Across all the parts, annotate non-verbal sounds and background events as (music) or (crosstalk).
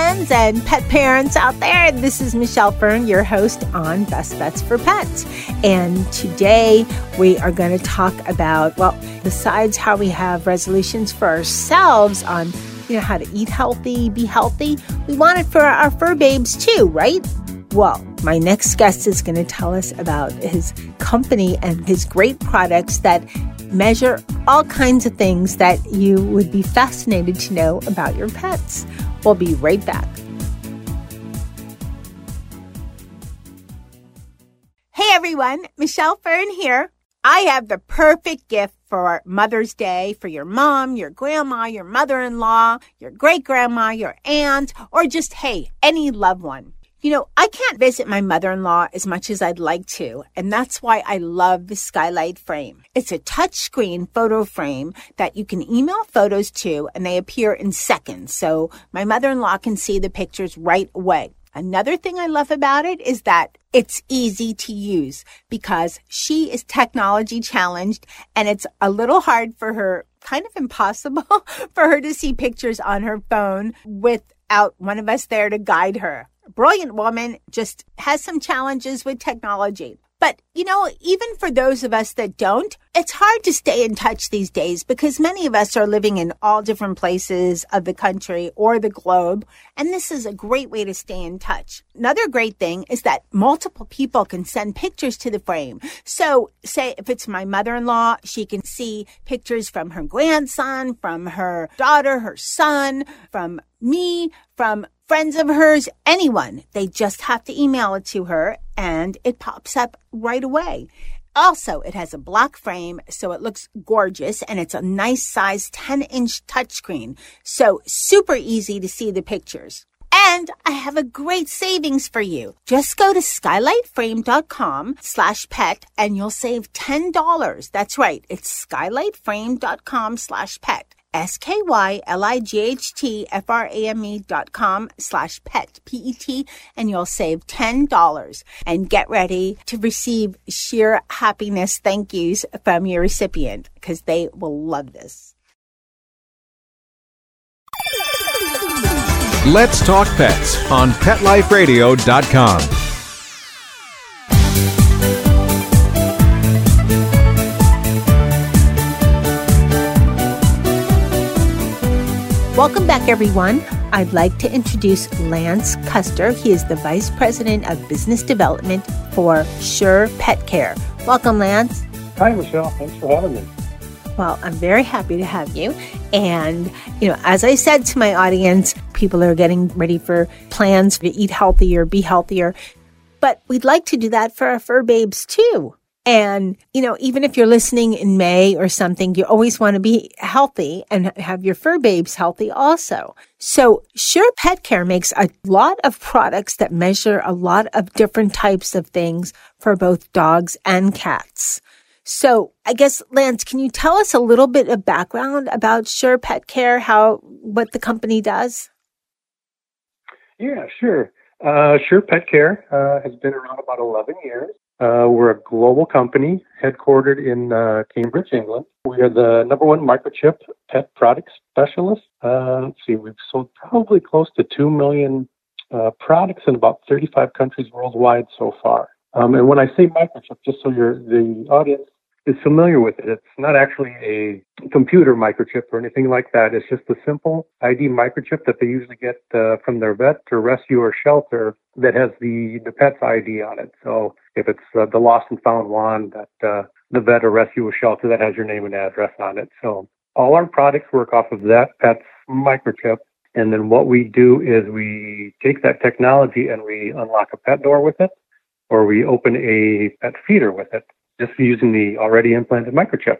friends and pet parents out there. This is Michelle Fern, your host on Best Bets for Pets. And today we are going to talk about, well, besides how we have resolutions for ourselves on, you know, how to eat healthy, be healthy, we want it for our fur babes too, right? Well, my next guest is going to tell us about his company and his great products that measure all kinds of things that you would be fascinated to know about your pets. We'll be right back. Hey everyone, Michelle Fern here. I have the perfect gift for Mother's Day for your mom, your grandma, your mother in law, your great grandma, your aunt, or just, hey, any loved one. You know, I can't visit my mother in law as much as I'd like to, and that's why I love the Skylight Frame. It's a touchscreen photo frame that you can email photos to, and they appear in seconds. So my mother in law can see the pictures right away. Another thing I love about it is that it's easy to use because she is technology challenged and it's a little hard for her, kind of impossible (laughs) for her to see pictures on her phone without one of us there to guide her brilliant woman, just has some challenges with technology. But, you know, even for those of us that don't, it's hard to stay in touch these days because many of us are living in all different places of the country or the globe. And this is a great way to stay in touch. Another great thing is that multiple people can send pictures to the frame. So say if it's my mother-in-law, she can see pictures from her grandson, from her daughter, her son, from me, from friends of hers, anyone. They just have to email it to her and it pops up right away. Also, it has a black frame, so it looks gorgeous, and it's a nice size 10 inch touchscreen. So super easy to see the pictures. And I have a great savings for you. Just go to skylightframe.com slash pet and you'll save $10. That's right. It's skylightframe.com slash pet. S-K-Y-L-I-G-H-T-F-R-A-M-E dot com slash pet, P-E-T, and you'll save $10 and get ready to receive sheer happiness thank yous from your recipient because they will love this. Let's Talk Pets on PetLifeRadio.com. Welcome back, everyone. I'd like to introduce Lance Custer. He is the Vice President of Business Development for Sure Pet Care. Welcome, Lance. Hi, Michelle. Thanks for having me. Well, I'm very happy to have you. And, you know, as I said to my audience, people are getting ready for plans to eat healthier, be healthier. But we'd like to do that for our fur babes too. And, you know, even if you're listening in May or something, you always want to be healthy and have your fur babes healthy also. So Sure Pet Care makes a lot of products that measure a lot of different types of things for both dogs and cats. So I guess, Lance, can you tell us a little bit of background about Sure Pet Care, how, what the company does? Yeah, sure. Uh, sure Pet Care uh, has been around about 11 years. Uh, we're a global company headquartered in uh, Cambridge, England. We are the number one microchip pet product specialist. Uh, let's see, we've sold probably close to 2 million uh, products in about 35 countries worldwide so far. Um, and when I say microchip, just so your the audience is familiar with it. It's not actually a computer microchip or anything like that. It's just a simple ID microchip that they usually get uh, from their vet or rescue or shelter that has the, the pet's ID on it. So if it's uh, the lost and found one, that uh, the vet or rescue or shelter that has your name and address on it. So all our products work off of that pet's microchip. And then what we do is we take that technology and we unlock a pet door with it, or we open a pet feeder with it just using the already implanted microchip.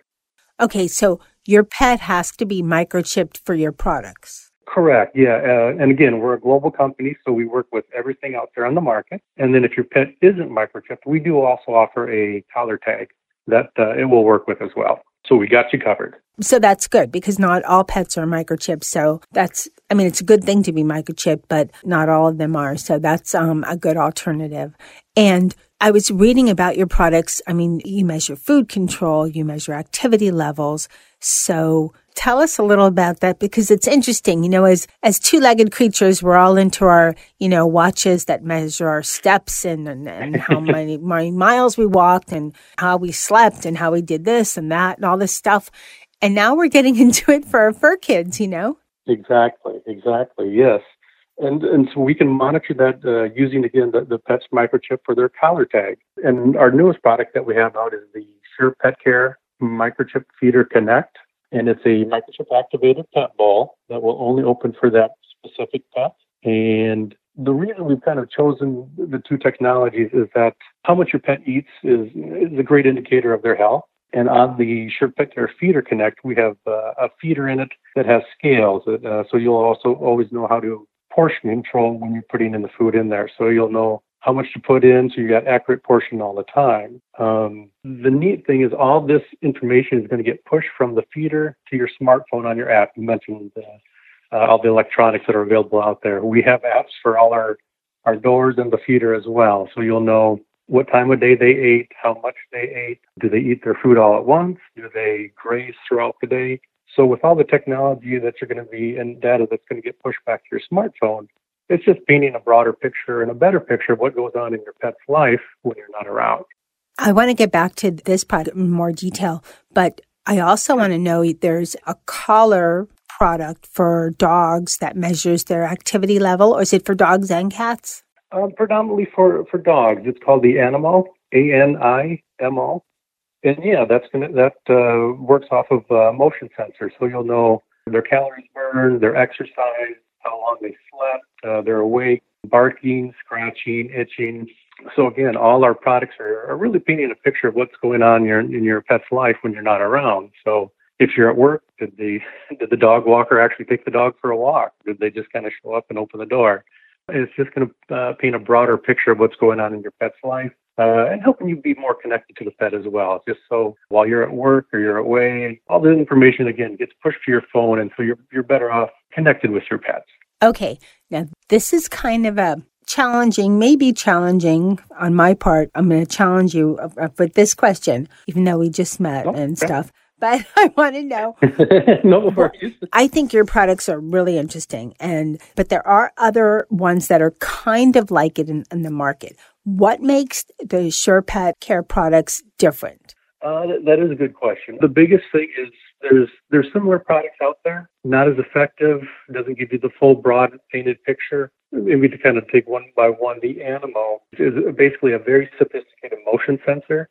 Okay, so your pet has to be microchipped for your products. Correct. Yeah. Uh, and again, we're a global company, so we work with everything out there on the market. And then if your pet isn't microchipped, we do also offer a collar tag that uh, it will work with as well. So we got you covered. So that's good because not all pets are microchipped. So that's, I mean, it's a good thing to be microchipped, but not all of them are. So that's um, a good alternative. And I was reading about your products. I mean, you measure food control, you measure activity levels. So tell us a little about that because it's interesting. You know, as, as two-legged creatures, we're all into our, you know, watches that measure our steps and, and, and how (laughs) many, many miles we walked and how we slept and how we did this and that and all this stuff. And now we're getting (laughs) into it for our fur kids, you know? Exactly, exactly, yes. And, and so we can monitor that uh, using, again, the, the pet's microchip for their collar tag. And our newest product that we have out is the Sure Pet Care Microchip Feeder Connect and it's a microchip activated pet ball that will only open for that specific pet. And the reason we've kind of chosen the two technologies is that how much your pet eats is, is a great indicator of their health. And on the Sure Pet Care Feeder Connect, we have uh, a feeder in it that has scales. Uh, so you'll also always know how to portion control when you're putting in the food in there. So you'll know how much to put in, so you got accurate portion all the time. Um, the neat thing is all this information is going to get pushed from the feeder to your smartphone on your app. You mentioned uh, uh, all the electronics that are available out there. We have apps for all our our doors and the feeder as well, so you'll know what time of day they ate, how much they ate, do they eat their food all at once, do they graze throughout the day. So with all the technology that you're going to be and data that's going to get pushed back to your smartphone, it's just painting a broader picture and a better picture of what goes on in your pet's life when you're not around. I want to get back to this product in more detail, but I also want to know there's a collar product for dogs that measures their activity level, or is it for dogs and cats? Um, predominantly for, for dogs. It's called the Animo, A N I M O. And yeah, that's gonna that uh, works off of uh, motion sensors, so you'll know their calories burned, their exercise, how long they slept, uh, they're awake, barking, scratching, itching. So again, all our products are, are really painting a picture of what's going on in your, in your pet's life when you're not around. So if you're at work, did the (laughs) did the dog walker actually take the dog for a walk? Did they just kind of show up and open the door? It's just going to uh, paint a broader picture of what's going on in your pet's life uh, and helping you be more connected to the pet as well. Just so while you're at work or you're away, all the information again gets pushed to your phone, and so you're you're better off connected with your pets. Okay, now this is kind of a challenging, maybe challenging on my part. I'm going to challenge you with this question, even though we just met oh, and stuff. But (laughs) I want to know. (laughs) no worries. I think your products are really interesting, and but there are other ones that are kind of like it in, in the market. What makes the SurePet Care products different? Uh, that is a good question. The biggest thing is there's there's similar products out there, not as effective, doesn't give you the full broad painted picture. Maybe to kind of take one by one, the Animo is basically a very sophisticated motion sensor,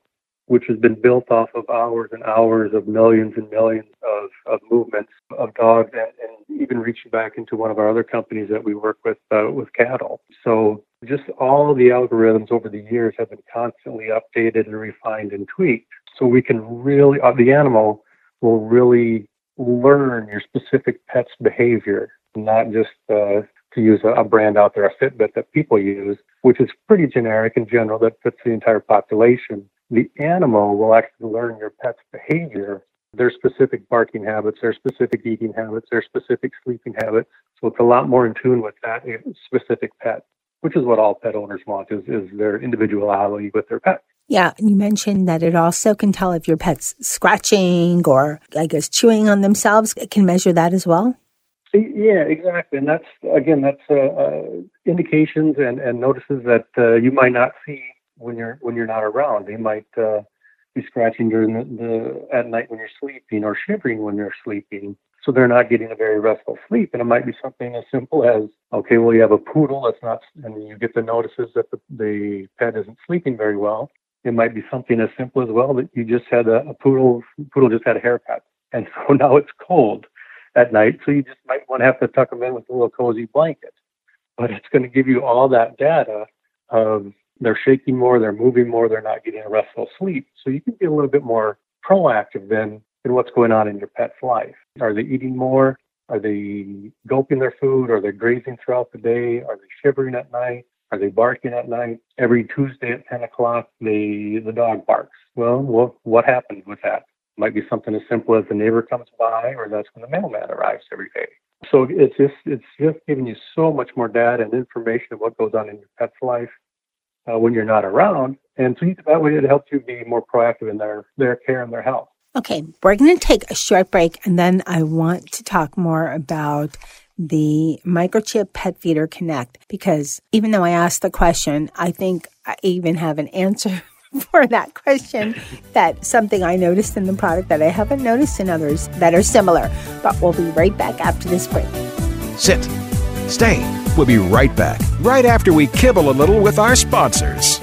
which has been built off of hours and hours of millions and millions of, of movements of dogs and, and even reaching back into one of our other companies that we work with uh, with cattle. So just all the algorithms over the years have been constantly updated and refined and tweaked. So we can really, uh, the Animo will really learn your specific pet's behavior, not just uh, to use a, a, brand out there, a Fitbit that people use, which is pretty generic in general that fits the entire population. The Animo will actually learn your pet's behavior, their specific barking habits, their specific eating habits, their specific sleeping habits. So it's a lot more in tune with that specific pet, which is what all pet owners want is, is their individuality with their pet. Yeah, And you mentioned that it also can tell if your pet's scratching or, I guess, chewing on themselves. It can measure that as well. Yeah, exactly, and that's again that's uh, uh, indications and, and notices that uh, you might not see when you're when you're not around. They might uh, be scratching during the, the at night when you're sleeping or shivering when you're sleeping, so they're not getting a very restful sleep. And it might be something as simple as okay, well you have a poodle that's not, and you get the notices that the, the pet isn't sleeping very well it might be something as simple as well that you just had a, a poodle poodle just had a haircut, and (laughs) so now it's cold at night, so you just might want to have to tuck them in with a little cozy blanket. But it's going to give you all that data of they're shaking more, they're moving more, they're not getting a restful sleep. So you can be a little bit more proactive than in what's going on in your pet's life. Are they eating more? Are they gulping their food? Are they grazing throughout the day? Are they shivering at night? Are they barking at night? Every Tuesday at 10 o'clock, the, the dog barks. Well, what, what happens with that? Might be something as simple as the neighbor comes by, or that's when the mailman arrives every day. So it's just it's just giving you so much more data and information of what goes on in your pet's life uh, when you're not around, and so that way it helps you be more proactive in their their care and their health. Okay, we're going to take a short break, and then I want to talk more about the microchip pet feeder connect because even though I asked the question, I think I even have an answer (laughs) for that question. that something I noticed in the product that I haven't noticed in others that are similar. But we'll be right back after this break. Sit. Stay. We'll be right back, right after we kibble a little with our sponsors.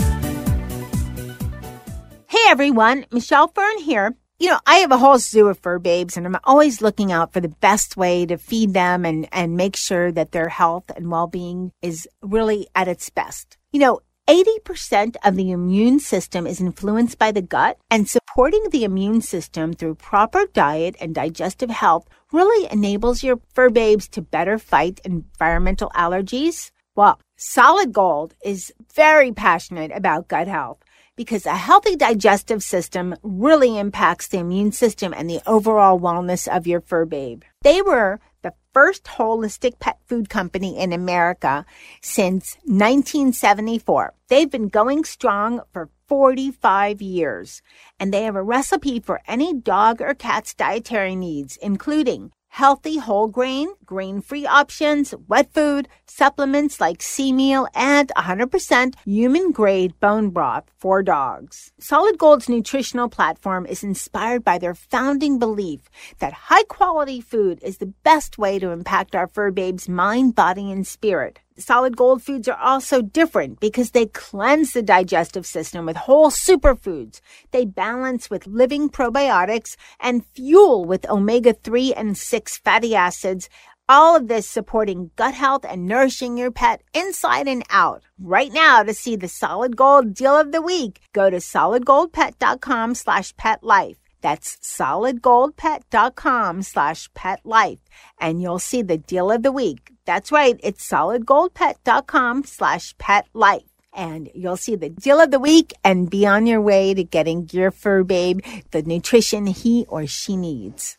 Hey everyone, Michelle Fern here. You know, I have a whole zoo of fur babes and I'm always looking out for the best way to feed them and, and make sure that their health and well-being is really at its best. You know, 80% of the immune system is influenced by the gut, and supporting the immune system through proper diet and digestive health really enables your fur babes to better fight environmental allergies. Well, Solid Gold is very passionate about gut health because a healthy digestive system really impacts the immune system and the overall wellness of your fur babe. They were the first holistic pet food company in America since 1974. They've been going strong for 45 years, and they have a recipe for any dog or cat's dietary needs, including healthy whole grain, grain free options, wet food, supplements like sea meal, and 100% human grade bone broth for dogs. Solid Gold's nutritional platform is inspired by their founding belief that high quality food is the best way to impact our fur babe's mind, body, and spirit. Solid gold foods are also different because they cleanse the digestive system with whole superfoods. They balance with living probiotics and fuel with omega 3 and 6 fatty acids. All of this supporting gut health and nourishing your pet inside and out. Right now, to see the solid gold deal of the week, go to solidgoldpet.com slash pet life. That's solidgoldpet.com slash pet life. And you'll see the deal of the week. That's right. It's solidgoldpet.com slash pet life. And you'll see the deal of the week and be on your way to getting your fur babe the nutrition he or she needs.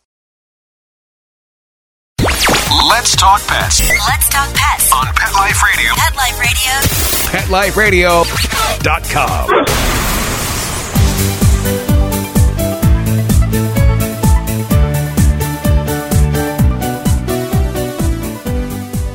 Let's talk pets Let's talk pets. on Pet Life Radio. Pet Life Radio. PetLifeRadio.com.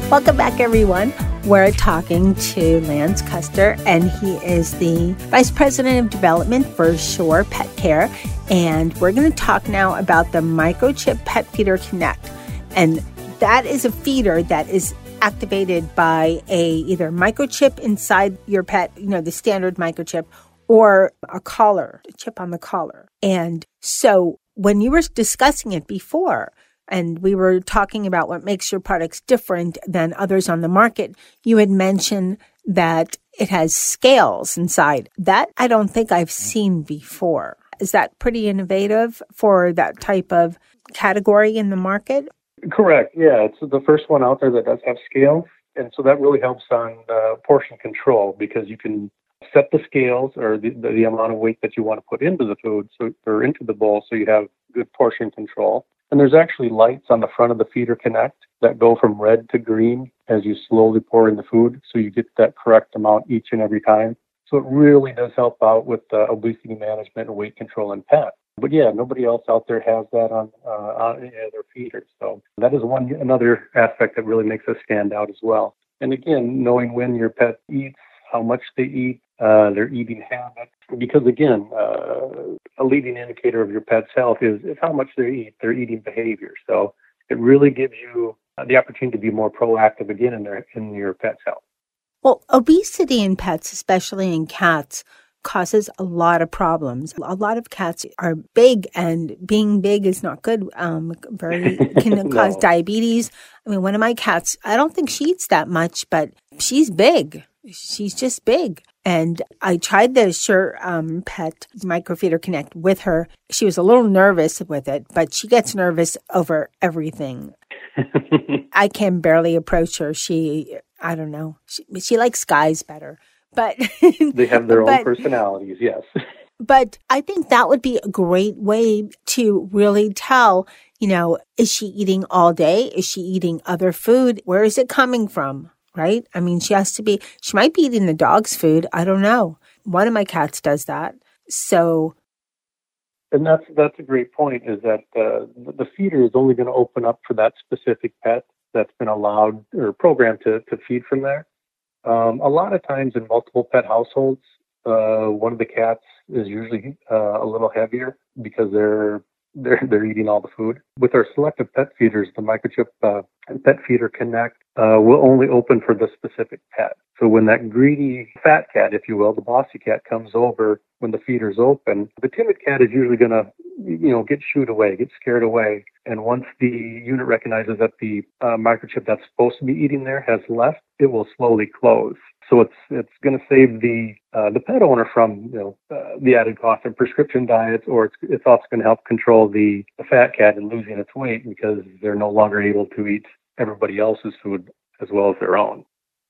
Welcome back, everyone. We're talking to Lance Custer, and he is the Vice President of Development for Sure Pet Care. And we're going to talk now about the Microchip Pet Feeder Connect. And that is a feeder that is activated by a either microchip inside your pet, you know, the standard microchip, or a collar, a chip on the collar. And so when you were discussing it before, and we were talking about what makes your products different than others on the market, you had mentioned that it has scales inside. That I don't think I've seen before. Is that pretty innovative for that type of category in the market? Correct. Yeah, it's the first one out there that does have scales, and so that really helps on uh, portion control because you can set the scales or the, the, the amount of weight that you want to put into the food so or into the bowl, so you have good portion control. And there's actually lights on the front of the feeder connect that go from red to green as you slowly pour in the food, so you get that correct amount each and every time. So it really does help out with uh, obesity management and weight control in pets. But yeah, nobody else out there has that on uh, on their feeders. So that is one another aspect that really makes us stand out as well. And again, knowing when your pet eats, how much they eat, uh, their eating habits, because again, uh, a leading indicator of your pet's health is, is how much they eat, their eating behavior. So it really gives you uh, the opportunity to be more proactive again in their in your pet's health. Well, obesity in pets, especially in cats, causes a lot of problems. A lot of cats are big, and being big is not good. Um, very (laughs) can No. cause diabetes. I mean, one of my cats, I don't think she eats that much, but she's big. She's just big. And I tried the Sure um, Pet Microfeeder Connect with her. She was a little nervous with it, but she gets nervous over everything. (laughs) I can barely approach her. She I don't know. She, she likes guys better, but (laughs) they have their but, own personalities. Yes. (laughs) But I think that would be a great way to really tell, you know, is she eating all day? Is she eating other food? Where is it coming from? Right? I mean, she has to be, she might be eating the dog's food. I don't know. One of my cats does that. So. And that's, that's a great point is that uh, the feeder is only going to open up for that specific pet that's been allowed or programmed to, to feed from there. Um, a lot of times in multiple pet households, uh, one of the cats is usually uh, a little heavier because they're they're they're eating all the food. With our selective pet feeders, the microchip uh, pet feeder connect uh, will only open for the specific pet. So when that greedy fat cat, if you will, the bossy cat comes over when the feeder's open, the timid cat is usually going to, you know, get shooed away, get scared away. And once the unit recognizes that the uh, microchip that's supposed to be eating there has left, it will slowly close. So it's it's going to save the uh, the pet owner from you know uh, the added cost of prescription diets, or it's it's also going to help control the, fat cat in losing its weight because they're no longer able to eat everybody else's food as well as their own.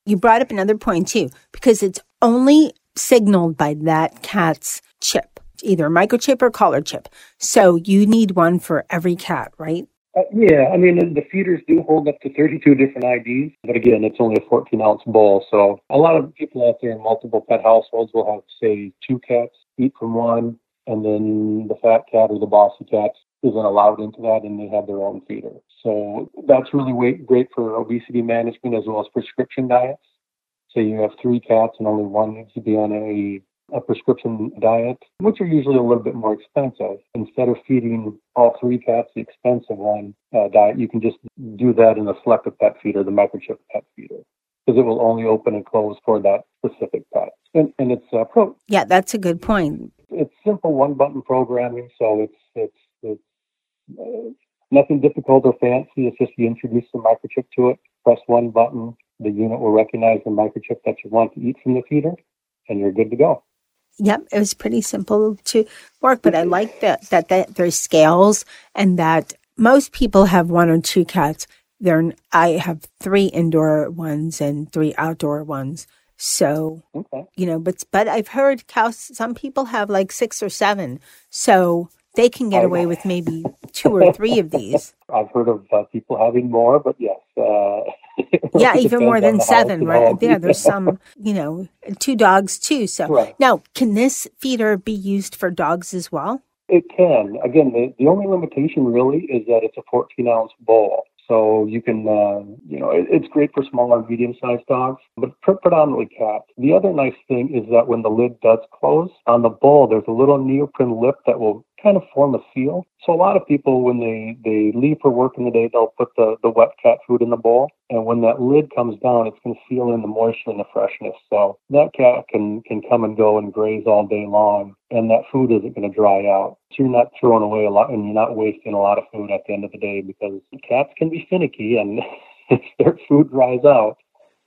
You brought up another point too, because it's only signaled by that cat's chip, either microchip or collar chip. So you need one for every cat, right? Uh, yeah, I mean, the feeders do hold up to 32 different IDs, but again, it's only a 14 ounce bowl. So a lot of people out there in multiple pet households will have, say, two cats, eat from one, and then the fat cat or the bossy cat isn't allowed into that and they have their own feeder. So that's really great for obesity management as well as prescription diets. So you have three cats and only one needs to be on a a prescription diet, which are usually a little bit more expensive. Instead of feeding all three cats the expensive one uh, diet, you can just do that in the selective pet feeder, the microchip pet feeder, because it will only open and close for that specific pet. And, and it's uh, pro. Yeah, that's a good point. It's simple one button programming, so it's it's it's uh, nothing difficult or fancy. It's just you introduce the microchip to it, press one button, the unit will recognize the microchip that you want to eat from the feeder, and you're good to go. Yep, it was pretty simple to work, but I like that, that that there's scales and that most people have one or two cats. There, I have three indoor ones and three outdoor ones. So, okay. you know, but but I've heard cows. Some people have like six or seven, so they can get away with maybe (laughs) two or three of these. I've heard of uh, people having more, but yes. Uh, (laughs) yeah, even more than seven, right? Yeah, there's (laughs) some, you know, two dogs too. So right. now, can this feeder be used for dogs as well? It can. Again, the, the only limitation really is that it's a 14 ounce bowl. So you can, uh, you know, it, it's great for smaller, medium-sized dogs, but predominantly cats. The other nice thing is that when the lid does close on the bowl, there's a little neoprene lip that will kind of form a seal. So a lot of people, when they, they leave for work in the day, they'll put the, the wet cat food in the bowl. And when that lid comes down, it's going to seal in the moisture and the freshness. So that cat can, can come and go and graze all day long. And that food isn't going to dry out. So you're not throwing away a lot and you're not wasting a lot of food at the end of the day because cats can be finicky and (laughs) if their food dries out,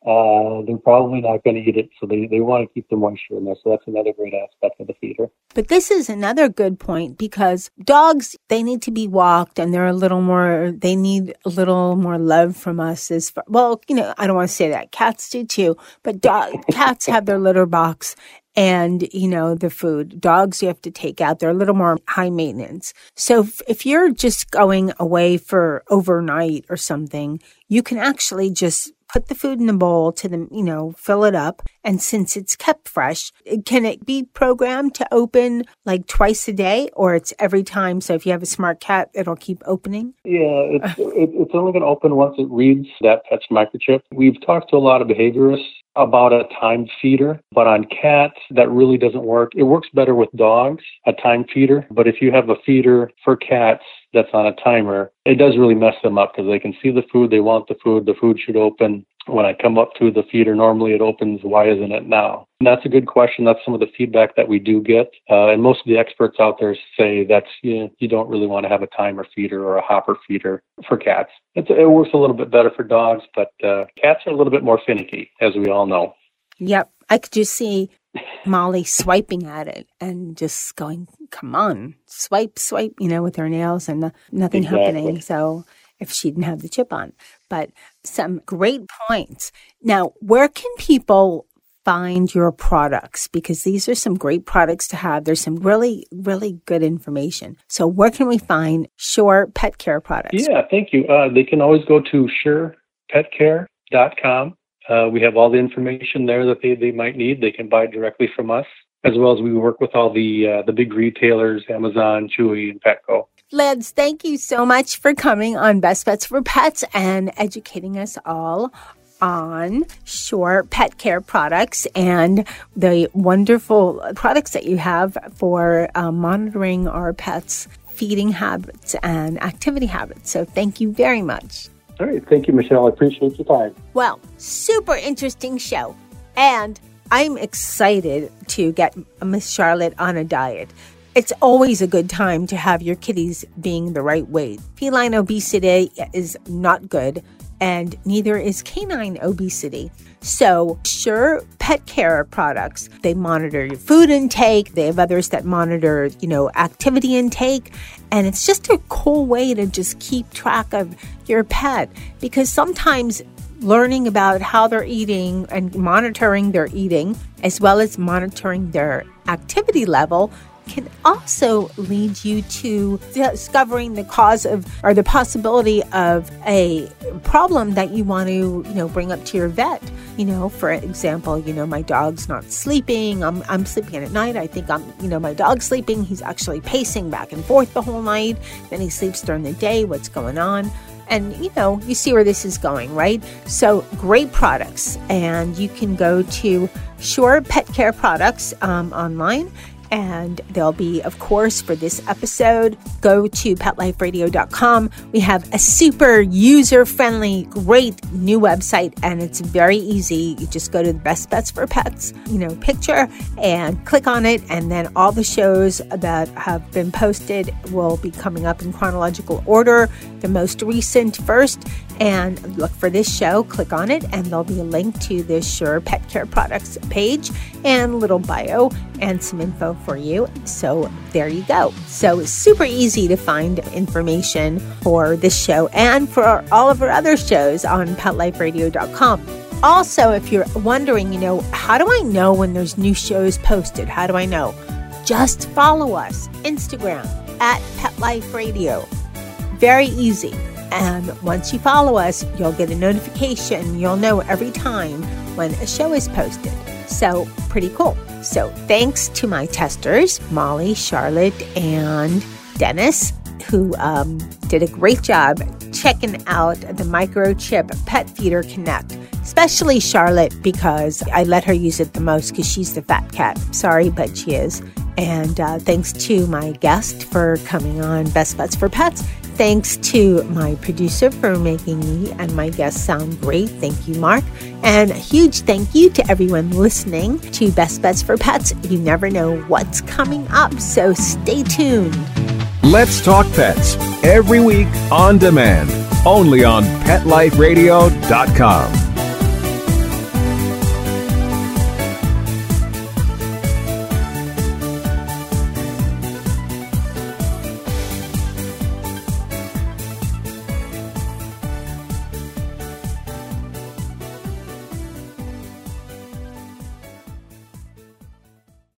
uh, they're probably not going to eat it. So they, they want to keep the moisture in there. So that's another great aspect of the feeder. But this is another good point because dogs, they need to be walked and they're a little more, they need a little more love from us as far, well, you know, I don't want to say that. Cats do too, but dog, cats have their litter box and you know the food dogs you have to take out they're a little more high maintenance so if, if, you're just going away for overnight or something you can actually just put the food in the bowl to the, you know, fill it up. And since it's kept fresh, can it be programmed to open like twice a day or it's every time? So if you have a smart cat, it'll keep opening? Yeah, it's, it's only going to open once it reads that pet's microchip. We've talked to a lot of behaviorists about a timed feeder, but on cats, that really doesn't work. It works better with dogs, a timed feeder, but if you have a feeder for cats that's on a timer, it does really mess them up because they can see the food, they want the food, the food should open. When I come up to the feeder, normally it opens. Why isn't it now? And that's a good question. That's some of the feedback that we do get. Uh, and most of the experts out there say that's, you, know, you don't really want to have a timer feeder or a hopper feeder for cats. It's, it works a little bit better for dogs, but uh, cats are a little bit more finicky, as we all know. Yep. I could just see Molly swiping at it and just going, come on, swipe, swipe, you know, with her nails and nothing exactly. happening. So if she didn't have the chip on. But some great points. Now, where can people find your products? Because these are some great products to have. There's some really, really good information. So where can we find Sure Pet Care products? Yeah, thank you. Uh, they can always go to surepetcare.com. Uh, we have all the information there that they, they might need. They can buy directly from us, as well as we work with all the uh, the big retailers, Amazon, Chewy, and Petco. Leds, thank you so much for coming on Best Bets for Pets and educating us all on Sure Pet Care products and the wonderful products that you have for uh, monitoring our pets' feeding habits and activity habits. So, thank you very much. All right. Thank you, Michelle. I appreciate your time. Well, super interesting show. And I'm excited to get Miss Charlotte on a diet. It's always a good time to have your kitties being the right weight. Feline obesity is not good, and neither is canine obesity. So, sure, pet care products, they monitor your food intake. They have others that monitor, you know, activity intake. And it's just a cool way to just keep track of your pet because sometimes learning about how they're eating and monitoring their eating, as well as monitoring their activity level, can also lead you to discovering the cause of or the possibility of a problem that you want to, you know, bring up to your vet. You know, for example, you know, my dog's not sleeping. I'm, I'm sleeping at night. I think I'm, you know, my dog's sleeping. He's actually pacing back and forth the whole night. Then he sleeps during the day. What's going on? And you know, you see where this is going, right? So great products, and you can go to Sure Pet Care Products um, online and there'll be, of course, for this episode, go to petliferadio.com. We have a super user friendly, great new website, and it's very easy. You just go to the best bets for pets, you know, picture and click on it, and then all the shows that have been posted will be coming up in chronological order. The most recent first, and look for this show, click on it, and there'll be a link to the Sure Pet Care Products page and little bio and some info for you. So there you go. So super easy to find information for this show and for all of our other shows on PetLifeRadio.com. Also, if you're wondering, you know, how do I know when there's new shows posted? How do I know? Just follow us Instagram at PetLifeRadio. Very easy. And once you follow us, you'll get a notification. You'll know every time when a show is posted. So, pretty cool. So, thanks to my testers, Molly, Charlotte, and Dennis, who um, did a great job checking out the microchip pet feeder connect especially charlotte because i let her use it the most because she's the fat cat sorry but she is and uh, thanks to my guest for coming on best bets for pets Thanks to my producer for making me and my guests sound great. Thank you, Mark. And a huge thank you to everyone listening to Best Bets for Pets. You never know what's coming up, so stay tuned. Let's Talk Pets every week on demand, only on PetLifeRadio.com.